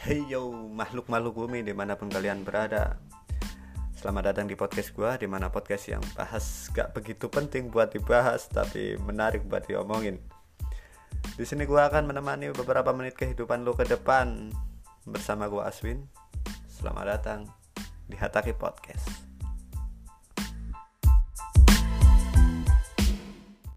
Hey yo makhluk-makhluk bumi di mana pun kalian berada. Selamat datang di podcast gue Di mana podcast yang bahas gak begitu penting buat dibahas Tapi menarik buat diomongin. Di sini gue akan menemani beberapa menit kehidupan lo ke depan Bersama gue Aswin. Selamat datang di Hataki Podcast.